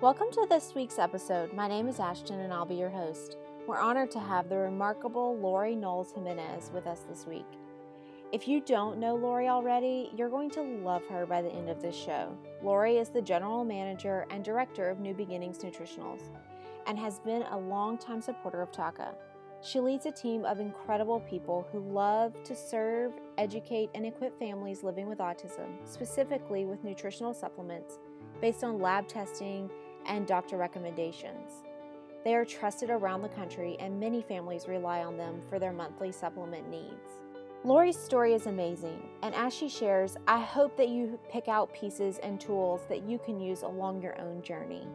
Welcome to this week's episode. My name is Ashton and I'll be your host. We're honored to have the remarkable Lori Knowles Jimenez with us this week. If you don't know Lori already, you're going to love her by the end of this show. Lori is the general manager and director of New Beginnings Nutritionals and has been a longtime supporter of TACA. She leads a team of incredible people who love to serve, educate, and equip families living with autism, specifically with nutritional supplements based on lab testing and doctor recommendations. They are trusted around the country, and many families rely on them for their monthly supplement needs. Lori's story is amazing, and as she shares, I hope that you pick out pieces and tools that you can use along your own journey.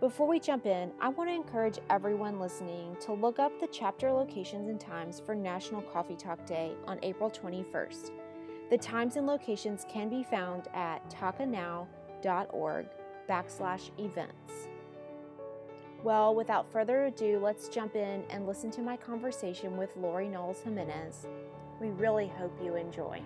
Before we jump in, I want to encourage everyone listening to look up the chapter locations and times for National Coffee Talk Day on April 21st. The times and locations can be found at tacanow.org backslash events. Well, without further ado, let's jump in and listen to my conversation with Lori Knowles Jimenez. We really hope you enjoy.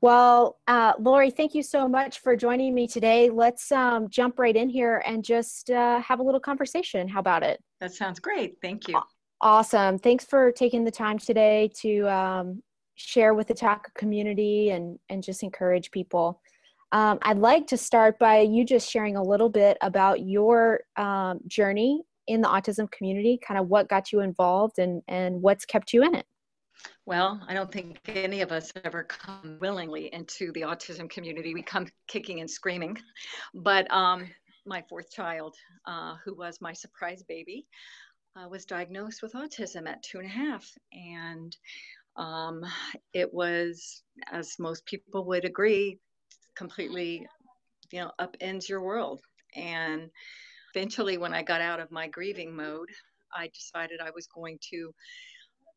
Well, uh, Lori, thank you so much for joining me today. Let's um, jump right in here and just uh, have a little conversation. How about it? That sounds great. Thank you. Awesome. Thanks for taking the time today to um, share with the TACA community and, and just encourage people. Um, I'd like to start by you just sharing a little bit about your um, journey in the autism community, kind of what got you involved and, and what's kept you in it. Well, I don't think any of us ever come willingly into the autism community. We come kicking and screaming. But um, my fourth child, uh, who was my surprise baby, uh, was diagnosed with autism at two and a half. And um, it was, as most people would agree, completely, you know, upends your world. And eventually, when I got out of my grieving mode, I decided I was going to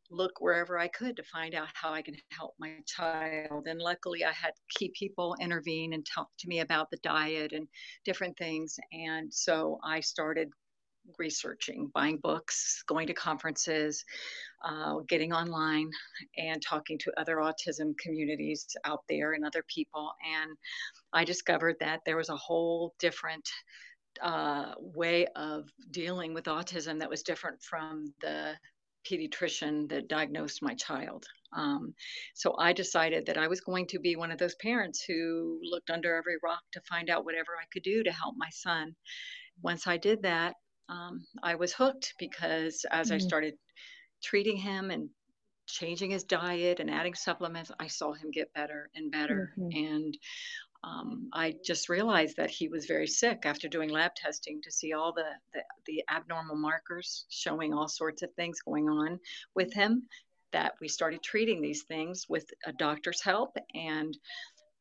look wherever I could to find out how I can help my child. And luckily, I had key people intervene and talk to me about the diet and different things. And so I started researching, buying books, going to conferences, uh, getting online, and talking to other autism communities out there and other people. And I discovered that there was a whole different uh, way of dealing with autism that was different from the pediatrician that diagnosed my child. Um, so I decided that I was going to be one of those parents who looked under every rock to find out whatever I could do to help my son. Once I did that, um, I was hooked because as mm-hmm. I started treating him and changing his diet and adding supplements, I saw him get better and better. Mm-hmm. And um, I just realized that he was very sick after doing lab testing to see all the, the, the abnormal markers showing all sorts of things going on with him. That we started treating these things with a doctor's help, and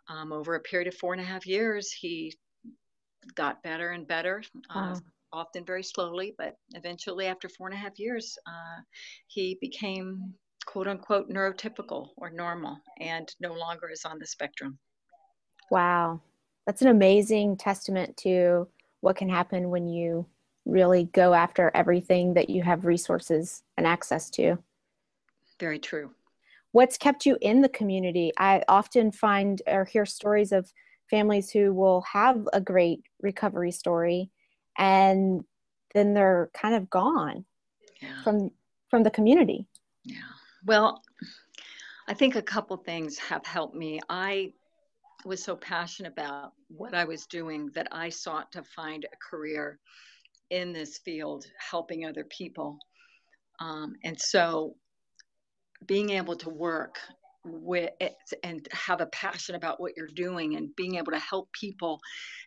um, over a period of four and a half years, he got better and better. Uh, wow. Often very slowly, but eventually, after four and a half years, uh, he became quote unquote neurotypical or normal and no longer is on the spectrum. Wow. That's an amazing testament to what can happen when you really go after everything that you have resources and access to. Very true. What's kept you in the community? I often find or hear stories of families who will have a great recovery story and then they're kind of gone yeah. from from the community. Yeah. Well, I think a couple things have helped me. I was so passionate about what I was doing that I sought to find a career in this field, helping other people. Um, and so being able to work with and have a passion about what you're doing and being able to help people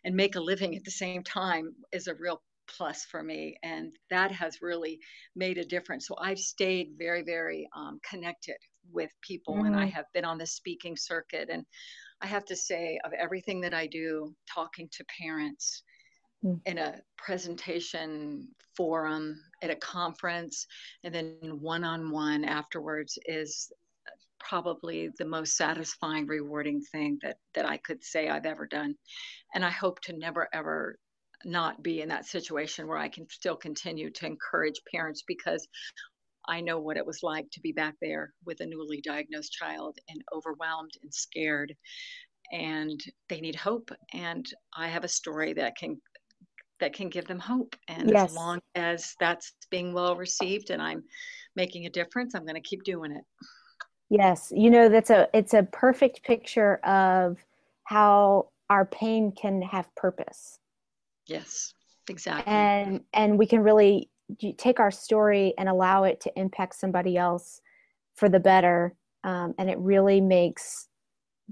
and make a living at the same time is a real plus for me and that has really made a difference so i've stayed very very um, connected with people mm-hmm. and i have been on the speaking circuit and I have to say, of everything that I do, talking to parents mm. in a presentation forum, at a conference, and then one on one afterwards is probably the most satisfying, rewarding thing that, that I could say I've ever done. And I hope to never, ever not be in that situation where I can still continue to encourage parents because I know what it was like to be back there with a newly diagnosed child and overwhelmed and scared. And they need hope. And I have a story that can that can give them hope. And yes. as long as that's being well received and I'm making a difference, I'm going to keep doing it. Yes, you know that's a it's a perfect picture of how our pain can have purpose. Yes, exactly. And and we can really take our story and allow it to impact somebody else for the better, um, and it really makes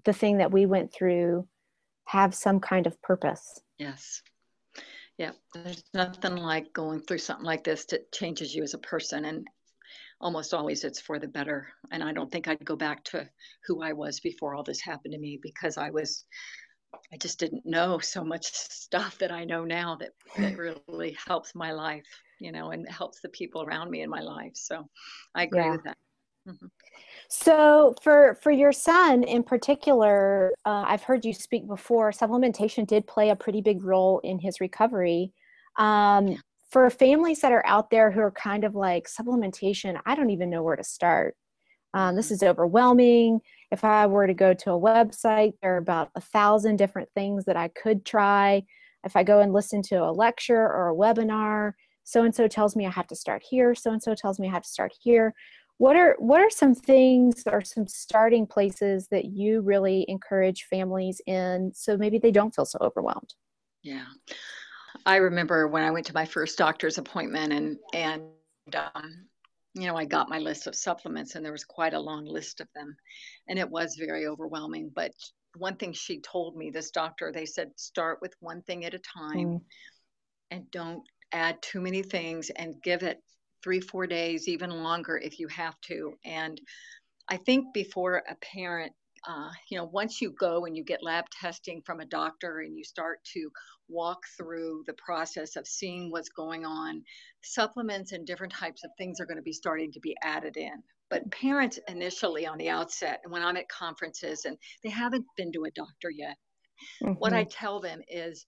the thing that we went through have some kind of purpose. Yes. Yeah, there's nothing like going through something like this that changes you as a person. And almost always it's for the better. And I don't think I'd go back to who I was before all this happened to me because I was, I just didn't know so much stuff that I know now that, that really helps my life, you know, and helps the people around me in my life. So I agree yeah. with that. Mm-hmm. So for for your son in particular, uh, I've heard you speak before. Supplementation did play a pretty big role in his recovery. Um, for families that are out there who are kind of like supplementation, I don't even know where to start. Um, this is overwhelming. If I were to go to a website, there are about a thousand different things that I could try. If I go and listen to a lecture or a webinar, so and so tells me I have to start here. So and so tells me I have to start here. What are what are some things or some starting places that you really encourage families in so maybe they don't feel so overwhelmed? Yeah. I remember when I went to my first doctor's appointment and and um, you know I got my list of supplements and there was quite a long list of them, and it was very overwhelming. But one thing she told me, this doctor, they said start with one thing at a time, mm. and don't add too many things, and give it three four days, even longer if you have to. And I think before a parent uh, you know, once you go and you get lab testing from a doctor and you start to walk through the process of seeing what's going on, supplements and different types of things are going to be starting to be added in. But parents initially on the outset, and when I'm at conferences and they haven't been to a doctor yet, mm-hmm. what I mm-hmm. tell them is,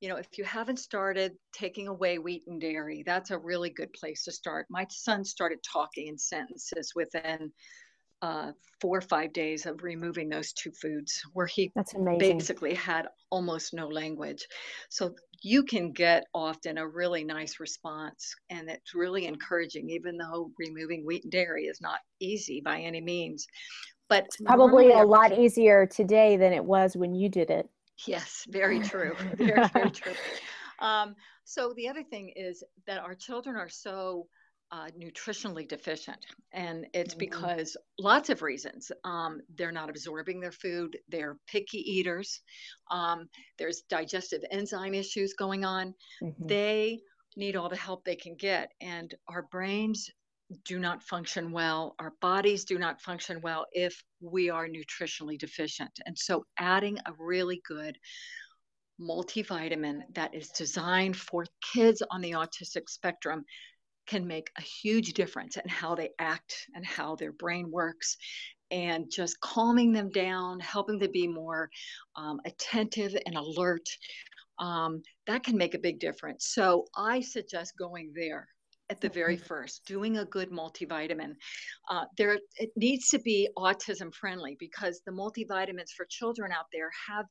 you know, if you haven't started taking away wheat and dairy, that's a really good place to start. My son started talking in sentences within uh, four or five days of removing those two foods where he basically had almost no language. So you can get often a really nice response and it's really encouraging, even though removing wheat and dairy is not easy by any means. But it's probably a lot easier today than it was when you did it. Yes, very true. very, very true. Um, so the other thing is that our children are so uh, nutritionally deficient. And it's mm-hmm. because lots of reasons. Um, they're not absorbing their food, they're picky eaters, um, there's digestive enzyme issues going on. Mm-hmm. They need all the help they can get. And our brains do not function well, our bodies do not function well if we are nutritionally deficient. And so adding a really good multivitamin that is designed for kids on the autistic spectrum can make a huge difference in how they act and how their brain works and just calming them down helping them be more um, attentive and alert um, that can make a big difference so i suggest going there at the very mm-hmm. first doing a good multivitamin uh, there it needs to be autism friendly because the multivitamins for children out there have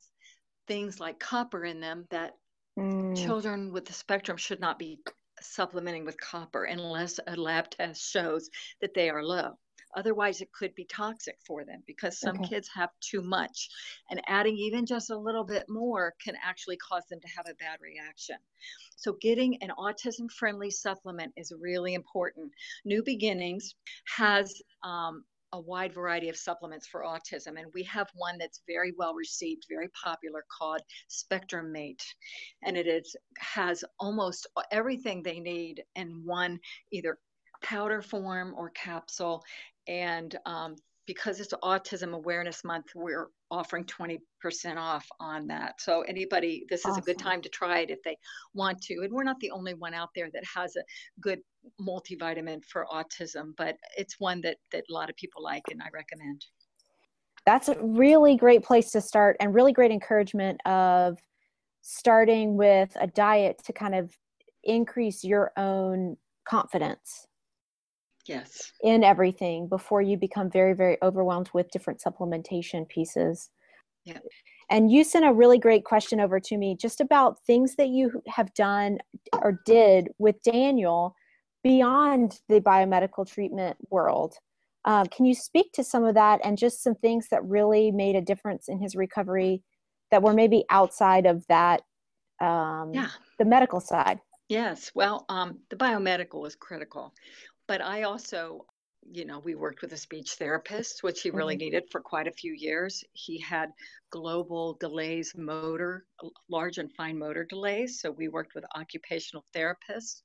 things like copper in them that mm. children with the spectrum should not be supplementing with copper unless a lab test shows that they are low. Otherwise, it could be toxic for them because some okay. kids have too much, and adding even just a little bit more can actually cause them to have a bad reaction. So, getting an autism friendly supplement is really important. New Beginnings has um, a wide variety of supplements for autism, and we have one that's very well received, very popular, called Spectrum Mate, and it is has almost everything they need in one either powder form or capsule, and um, because it's Autism Awareness Month, we're offering 20% off on that. So anybody, this awesome. is a good time to try it if they want to. And we're not the only one out there that has a good multivitamin for autism, but it's one that that a lot of people like and I recommend. That's a really great place to start and really great encouragement of starting with a diet to kind of increase your own confidence yes. in everything before you become very very overwhelmed with different supplementation pieces. Yeah. And you sent a really great question over to me just about things that you have done or did with daniel beyond the biomedical treatment world. Um, can you speak to some of that and just some things that really made a difference in his recovery that were maybe outside of that um, yeah. the medical side? Yes. Well um, the biomedical was critical but i also you know we worked with a speech therapist which he really mm-hmm. needed for quite a few years he had global delays motor large and fine motor delays so we worked with occupational therapists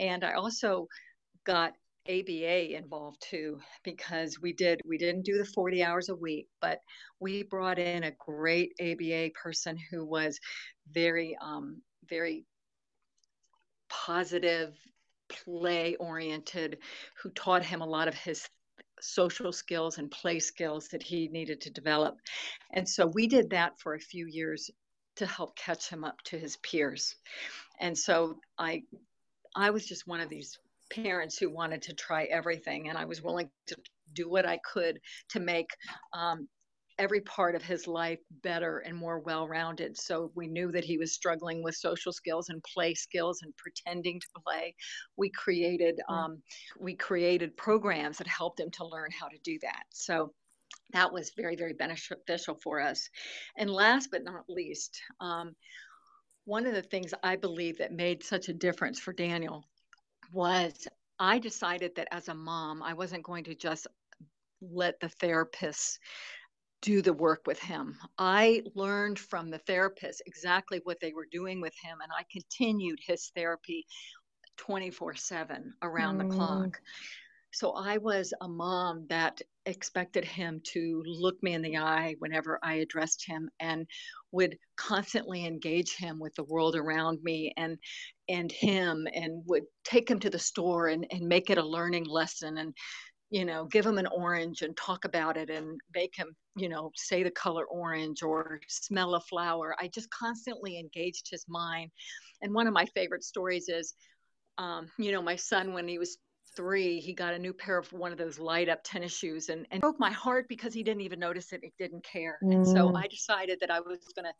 and i also got ABA involved too because we did we didn't do the 40 hours a week but we brought in a great ABA person who was very um, very positive play oriented who taught him a lot of his social skills and play skills that he needed to develop. And so we did that for a few years to help catch him up to his peers. And so I I was just one of these parents who wanted to try everything, and I was willing to do what I could to make um, every part of his life better and more well-rounded. So we knew that he was struggling with social skills and play skills and pretending to play. We created um, we created programs that helped him to learn how to do that. So that was very very beneficial for us. And last but not least um, one of the things i believe that made such a difference for daniel was I decided that as a mom, I wasn't going to just let the therapists do the work with him. I learned from the therapist exactly what they were doing with him, and I continued his therapy 24 7 around mm. the clock. So I was a mom that expected him to look me in the eye whenever I addressed him and would constantly engage him with the world around me and and him and would take him to the store and, and make it a learning lesson and you know give him an orange and talk about it and make him you know say the color orange or smell a flower i just constantly engaged his mind and one of my favorite stories is um, you know my son when he was three, he got a new pair of one of those light up tennis shoes and, and broke my heart because he didn't even notice it. He didn't care. Mm. And so mm. I decided that I was going to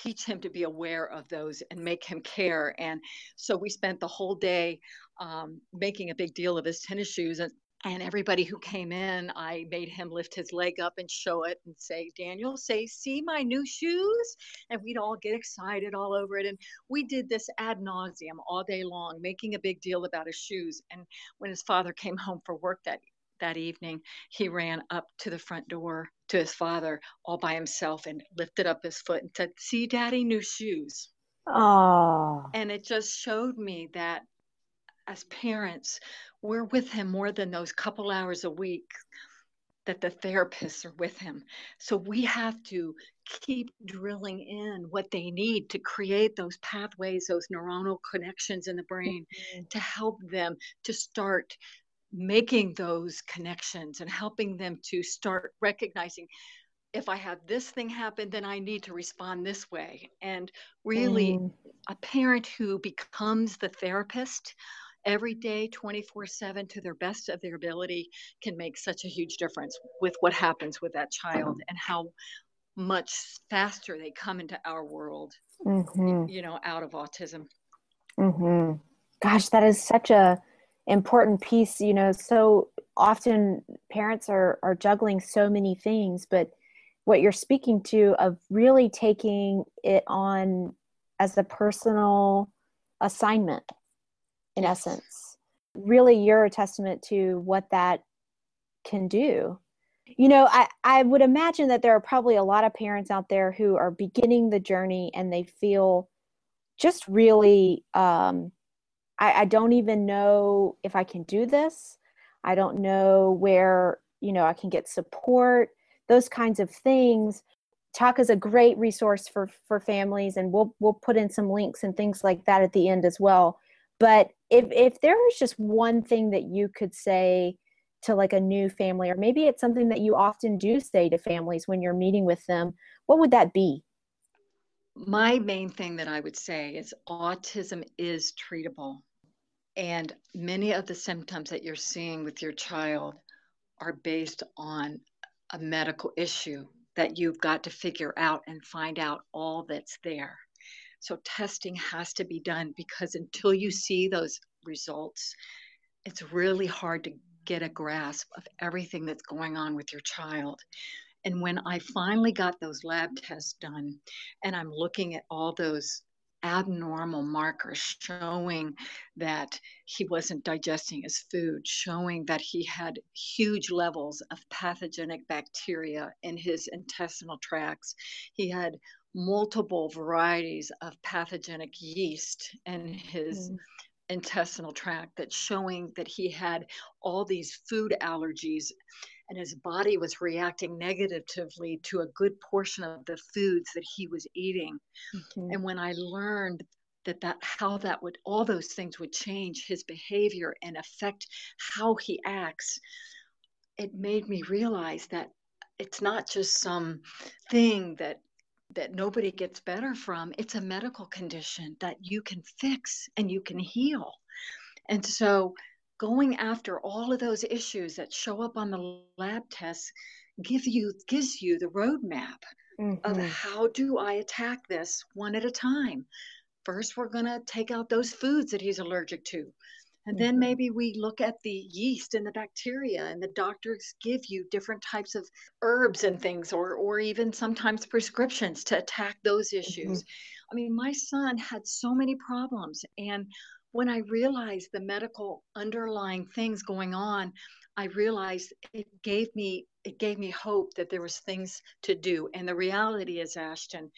teach him to be aware of those and make him care. And so we spent the whole day um, making a big deal of his tennis shoes. And and everybody who came in i made him lift his leg up and show it and say daniel say see my new shoes and we'd all get excited all over it and we did this ad nauseum all day long making a big deal about his shoes and when his father came home for work that that evening he ran up to the front door to his father all by himself and lifted up his foot and said see daddy new shoes Oh. And it just showed me that as parents, we're with him more than those couple hours a week that the therapists are with him. So we have to keep drilling in what they need to create those pathways, those neuronal connections in the brain mm-hmm. to help them to start making those connections and helping them to start recognizing if I have this thing happen, then I need to respond this way. And really, mm. a parent who becomes the therapist every day 24 7 to their best of their ability can make such a huge difference with what happens with that child and how much faster they come into our world mm-hmm. you know out of autism mm-hmm. gosh that is such a important piece you know so often parents are are juggling so many things but what you're speaking to of really taking it on as a personal assignment in essence. Really, you're a testament to what that can do. You know, I, I would imagine that there are probably a lot of parents out there who are beginning the journey and they feel just really, um, I, I don't even know if I can do this. I don't know where, you know, I can get support, those kinds of things. TACA is a great resource for for families, and we'll we'll put in some links and things like that at the end as well. But if if there was just one thing that you could say to like a new family or maybe it's something that you often do say to families when you're meeting with them what would that be my main thing that i would say is autism is treatable And many of the symptoms that you're seeing with your child are based on a medical issue that you've got to figure out and find out all that's there. So testing has to be done because until you see those results, it's really hard to get a grasp of everything that's going on with your child. And when I finally got those lab tests done and I'm looking at all those abnormal markers showing that he wasn't digesting his food, showing that he had huge levels of pathogenic bacteria in his intestinal tracts. He had multiple varieties of pathogenic yeast in his mm. intestinal tract that's showing that he had all these food allergies and his body was reacting negatively to a good portion of the foods that he was eating. Mm-hmm. And when I learned that that how that would all those things would change his behavior and affect how he acts, it made me realize that it's not just some thing that that nobody gets better from. It's a medical condition that you can fix and you can heal. And so going after all of those issues that show up on the lab tests give you gives you the roadmap mm-hmm. of how do I attack this one at a time. First, we're going to take out those foods that he's allergic to. And then mm-hmm. maybe we look at the yeast and the bacteria, and the doctors give you different types of herbs and things, or or even sometimes prescriptions to attack those issues. Mm-hmm. I mean, my son had so many problems, and when I realized the medical underlying things going on, I realized it gave me it gave me hope that there was things to do. And the reality is, Ashton,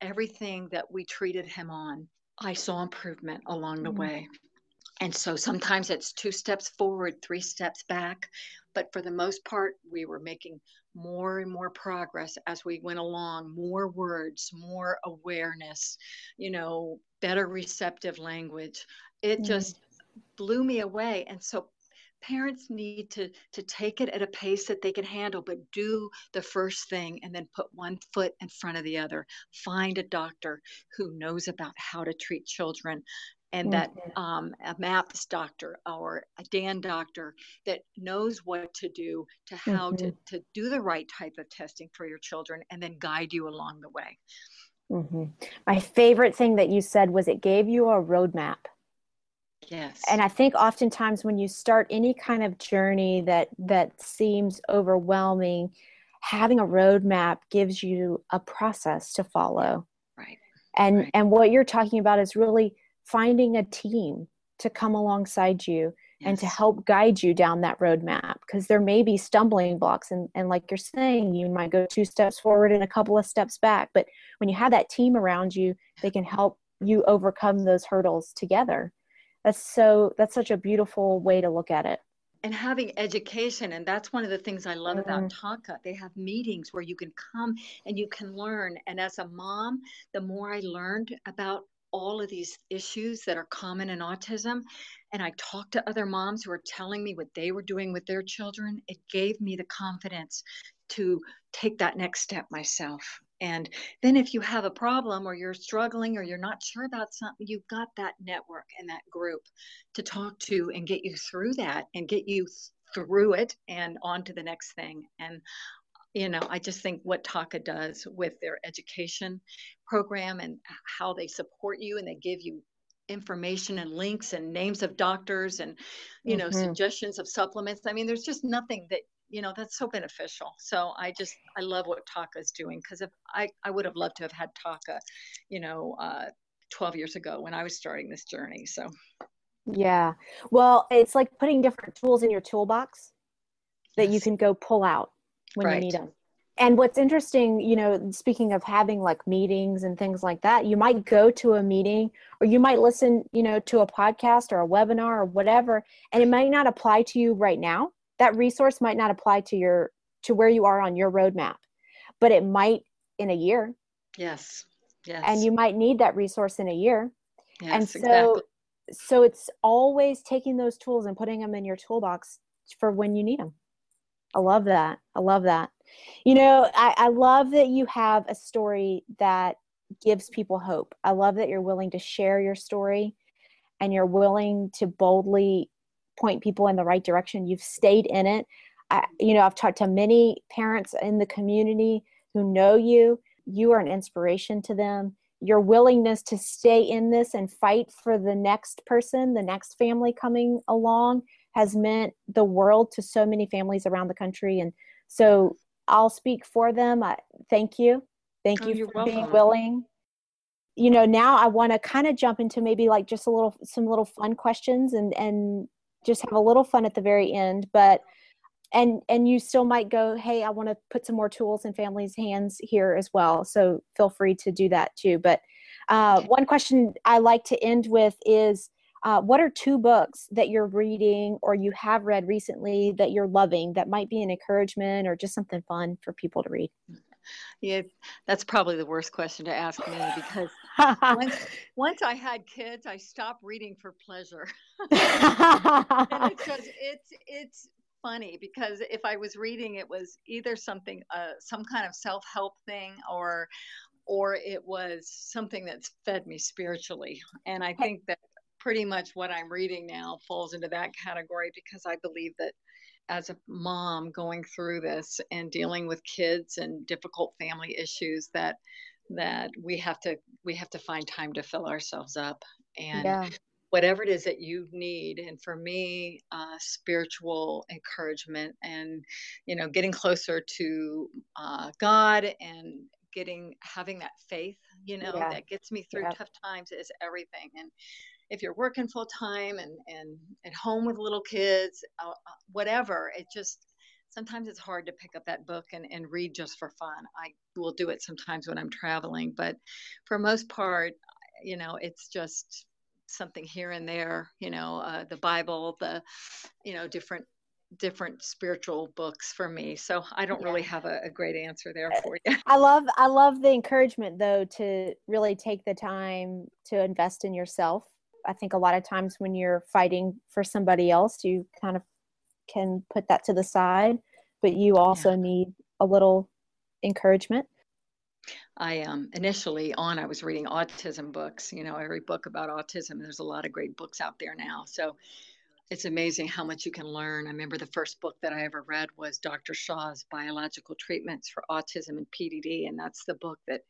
everything that we treated him on, I saw improvement along the mm-hmm. way. And so sometimes it's two steps forward, three steps back. But for the most part, we were making more and more progress as we went along, more words, more awareness, you know, better receptive language it mm-hmm. just blew me away and so parents need to to take it at a pace that they can handle but do the first thing and then put one foot in front of the other find a doctor who knows about how to treat children and that mm-hmm. um, a MAPS doctor or a DAN doctor that knows what to do to how mm-hmm. to, to do the right type of testing for your children and then guide you along the way. Mm-hmm. My favorite thing that you said was it gave you a roadmap. Yes. And I think oftentimes when you start any kind of journey that that seems overwhelming, having a roadmap gives you a process to follow. Right. And right. and what you're talking about is really finding a team to come alongside you yes. and to help guide you down that roadmap because there may be stumbling blocks and, and like you're saying you might go two steps forward and a couple of steps back but when you have that team around you they can help you overcome those hurdles together that's so that's such a beautiful way to look at it and having education and that's one of the things i love mm-hmm. about TACA they have meetings where you can come and you can learn and as a mom the more i learned about all of these issues that are common in autism and i talked to other moms who were telling me what they were doing with their children it gave me the confidence to take that next step myself and then if you have a problem or you're struggling or you're not sure about something, you've got that network and that group to talk to and get you through that and get you through it and on to the next thing. And you know, I just think what TACA does with their education program and how they support you and they give you information and links and names of doctors and you know mm-hmm. suggestions of supplements. I mean there's just nothing that you know that's so beneficial. So i just i love what TACA is doing because if i i would have loved to have had TACA you know uh 12 years ago when i was starting this journey so. Yeah. Well it's like putting different tools in your toolbox that you can go pull out when right. you need them. And what's interesting you know speaking of having like meetings and things like that you might go to a meeting or you might listen you know to a podcast or a webinar or whatever and it might not apply to you right now. That resource might not apply to your to where you are on your roadmap but it might in a year. Yes. Yes. And you might need that resource in a year. Yes, and so exactly. so it's always taking those tools and putting them in your toolbox for when you need them i love that i love that you know I, I love that you have a story that gives people hope i love that you're willing to share your story and you're willing to boldly point people in the right direction. You've stayed in it. I, you know, I've talked to many parents in the community who know you. You are an inspiration to them. Your willingness to stay in this and fight for the next person, the next family coming along, has meant the world to so many families around the country. And so I'll speak for them. I, thank you. Thank oh, you for welcome. being willing. You know, now I want to kind of jump into maybe like just a little, some little fun questions and, and just have a little fun at the very end. But, and, and you still might go, Hey, I want to put some more tools in families' hands here as well. So feel free to do that too. But uh, one question I like to end with is, uh, what are two books that you're reading or you have read recently that you're loving that might be an encouragement or just something fun for people to read? Yeah, that's probably the worst question to ask me because once, once I had kids, I stopped reading for pleasure. and it's just it's it's funny because if I was reading, it was either something, uh, some kind of self help thing, or or it was something that's fed me spiritually. And I think that pretty much what I'm reading now falls into that category because I believe that as a mom going through this and dealing with kids and difficult family issues that that we have to we have to find time to fill ourselves up and yeah. whatever it is that you need and for me uh, spiritual encouragement and you know getting closer to uh, god and getting having that faith you know yeah. that gets me through yeah. tough times is everything and if you're working full time and and at home with little kids uh, uh, whatever it just sometimes it's hard to pick up that book and, and read just for fun. I will do it sometimes when i'm traveling but for most part you know it's just something here and there you know uh, the bible the you know different different spiritual books for me. So i don't yeah. really have a, a, great answer there for you. I love i love the encouragement though to really take the time to invest in yourself I think a lot of times when you're fighting for somebody else, you kind of can put that to the side, but you also yeah. need a little encouragement. I um, initially on I was reading autism books. You know, every book about autism. There's a lot of great books out there now. So it's amazing how much you can learn. I remember the first book that I ever read was Dr. Shaw's Biological Treatments for Autism and PDD, and that's the book that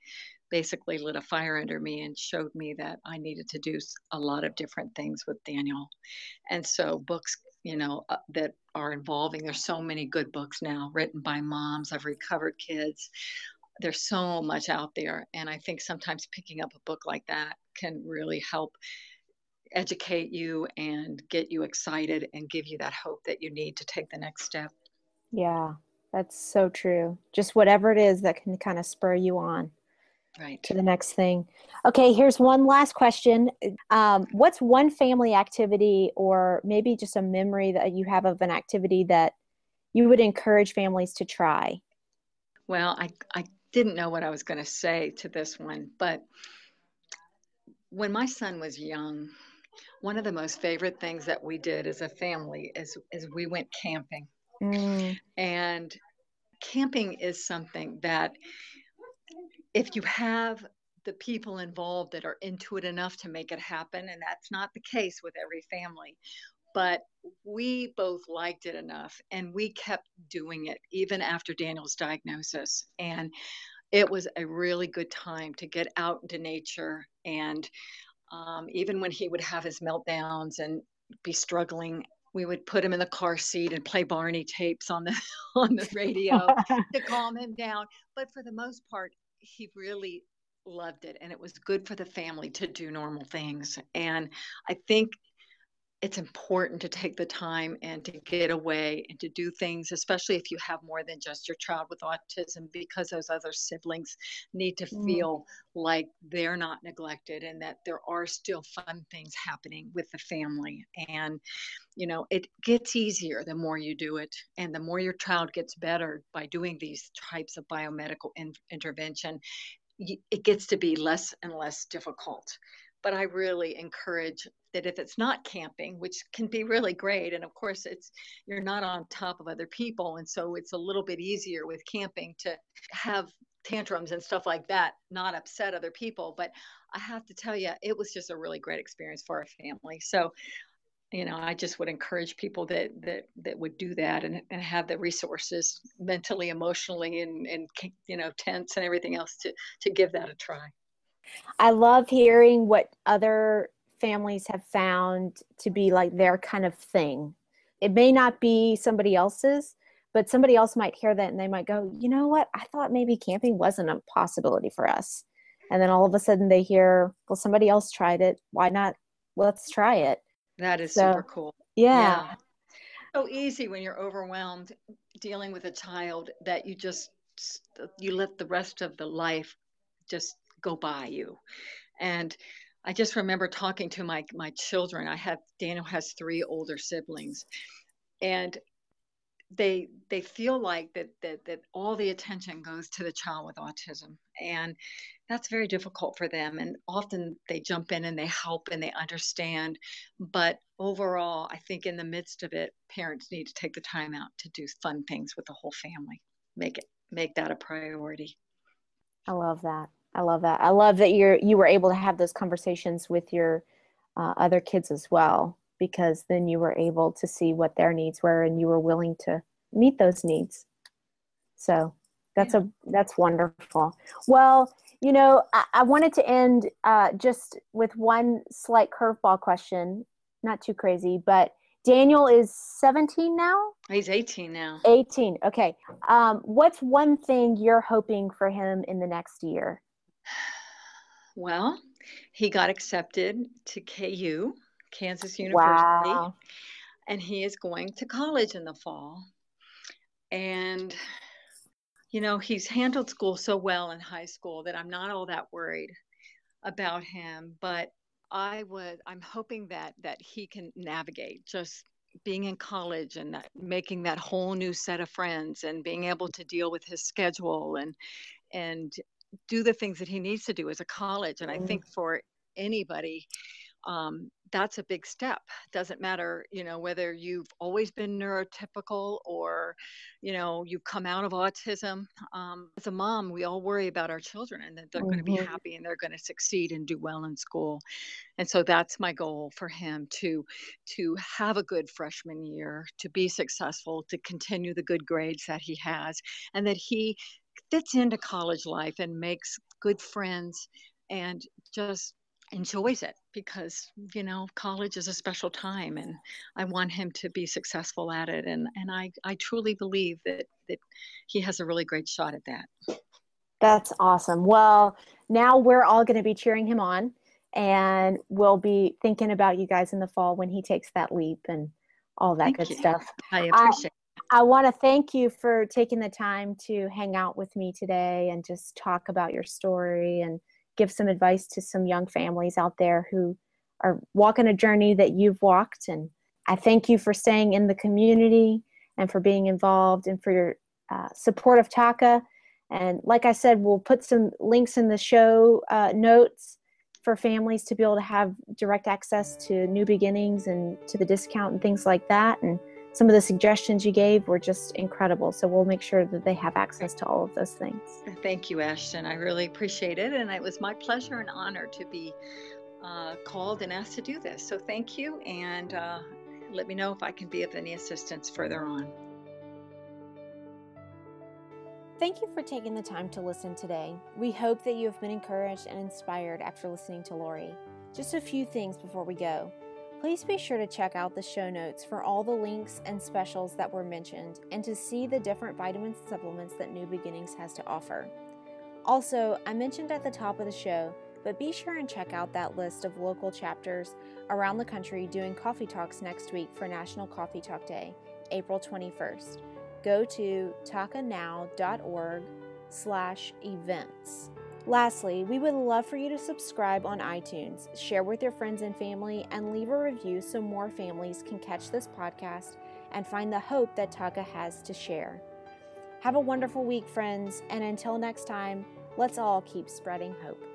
basically lit a fire under me and showed me that I needed to do a lot of different things with Daniel. And so, books, you know, uh, that are involving, there's so many good books now written by moms of recovered kids. There's so much out there. And I think sometimes picking up a book like that can really help educate you and get you excited and give you that hope that you need to take the next step. Yeah, that's so true. Just whatever it is that can kind of spur you on right. to the next thing. Okay here's one last question. Um, what's one family activity or maybe just a memory that you have of an activity that you would encourage families to try? Well i, I didn't know what i was going to say to this one but when my son was young one of the most favorite things that we did as a family is, is we went camping. Mm. and camping is something that if you have the people involved that are into it enough to make it happen, and that's not the case with every family, but we both liked it enough and we kept doing it even after Daniel's diagnosis. And it was a really good time to get out into nature. And um, even when he would have his meltdowns and be struggling, we would put him in the car seat and play Barney tapes on the on the radio to calm him down. But for the most part, he really loved it and it was good for the family to do normal things. And i think it's important to take the time and to get away and to do things, especially if you have more than just your child with autism, because those other siblings need to mm. feel like they're not neglected and that there are still fun things happening with the family. And, you know, it gets easier the more you do it, and the more your child gets better by doing these types of biomedical in- intervention. It gets to be less and less difficult but I really encourage that if it's not camping, which can be really great, and of course it's you're not on top of other people, and so it's a little bit easier with camping to have tantrums and stuff like that, not upset other people. But I have to tell you, it was just a really great experience for our family. So, you know, I just would encourage people that that that would do that and, and have the resources mentally, emotionally, and and you know, tents and everything else to to give that a try. I love hearing what other families have found to be like their kind of thing. It may not be somebody else's, but somebody else might hear that and they might go, you know what? I thought maybe camping wasn't a possibility for us. And then all of a sudden they hear, well, somebody else tried it. Why not? Let's try it. That is so, super cool. Yeah. yeah. So easy when you're overwhelmed dealing with a child that you just you let the rest of the life just go by you. And I just remember talking to my my children. I have Daniel has three older siblings, and they they feel like that that that all the attention goes to the child with autism and that's very difficult for them and often they jump in and they help and they understand but overall i think in the midst of it parents need to take the time out to do fun things with the whole family make it make that a priority i love that i love that. I love that you're you were able to have those conversations with your uh, other kids as well because then you were able to see what their needs were and you were willing to meet those needs. So that's a that's wonderful. Well you know i, I wanted to end uh, just with one slight curveball question not too crazy but daniel is 17 now? He's 18 now. 18 okay. Um, what's one thing you're hoping for him in the next year well he got accepted to ku Kansas University. Wow. And he is going to college in the fall. And, you know, he's handled school so well in high school that I'm not all that worried about him. But I would, I'm hoping that that he can navigate just being in college and that, making that whole new set of friends and being able to deal with his schedule and and do the things that he needs to do as a college. And I mm. think for anybody, um, that's a big step doesn't matter you know whether you've always been neurotypical or you know you've come out of autism um, as a mom we all worry about our children and that they're mm-hmm. going to be happy and they're going to succeed and do well in school and so that's my goal for him to to have a good freshman year to be successful to continue the good grades that he has and that he fits into college life and makes good friends and just enjoys it because you know college is a special time and i want him to be successful at it. And and i i truly believe that that he has a really great shot at that. That's awesome. Well now we're all going to be cheering him on and we'll be thinking about you guys in the fall when he takes that leap and all that thank good you. stuff. I appreciate I, want to thank you for taking the time to hang out with me today and just talk about your story and give some advice to some young families out there who are walking a journey that you've walked. And I thank you for staying in the community and for being involved and for your uh, support of TACA. And like I said, we'll put some links in the show uh, notes for families to be able to have direct access to new beginnings and to the discount and things like that. And some of the suggestions you gave were just incredible. So we'll make sure that they have access to all of those things. Thank you, Ashton. I really appreciate it. And it was my pleasure and honor to be uh, called and asked to do this. So thank you. And uh, let me know if I can be of any assistance further on. Thank you for taking the time to listen today. We hope that you have been encouraged and inspired after listening to Lori. Just a few things before we go. Please be sure to check out the show notes for all the links and specials that were mentioned and to see the different vitamins and supplements that New Beginnings has to offer. Also, I mentioned at the top of the show, but be sure and check out that list of local chapters around the country doing coffee talks next week for National Coffee Talk Day, April 21st. Go to tacanow.org slash events. Lastly, we would love for you to subscribe on iTunes, share with your friends and family, and leave a review so more families can catch this podcast and find the hope that TACA has to share. Have a wonderful week, friends, and until next time, let's all keep spreading hope.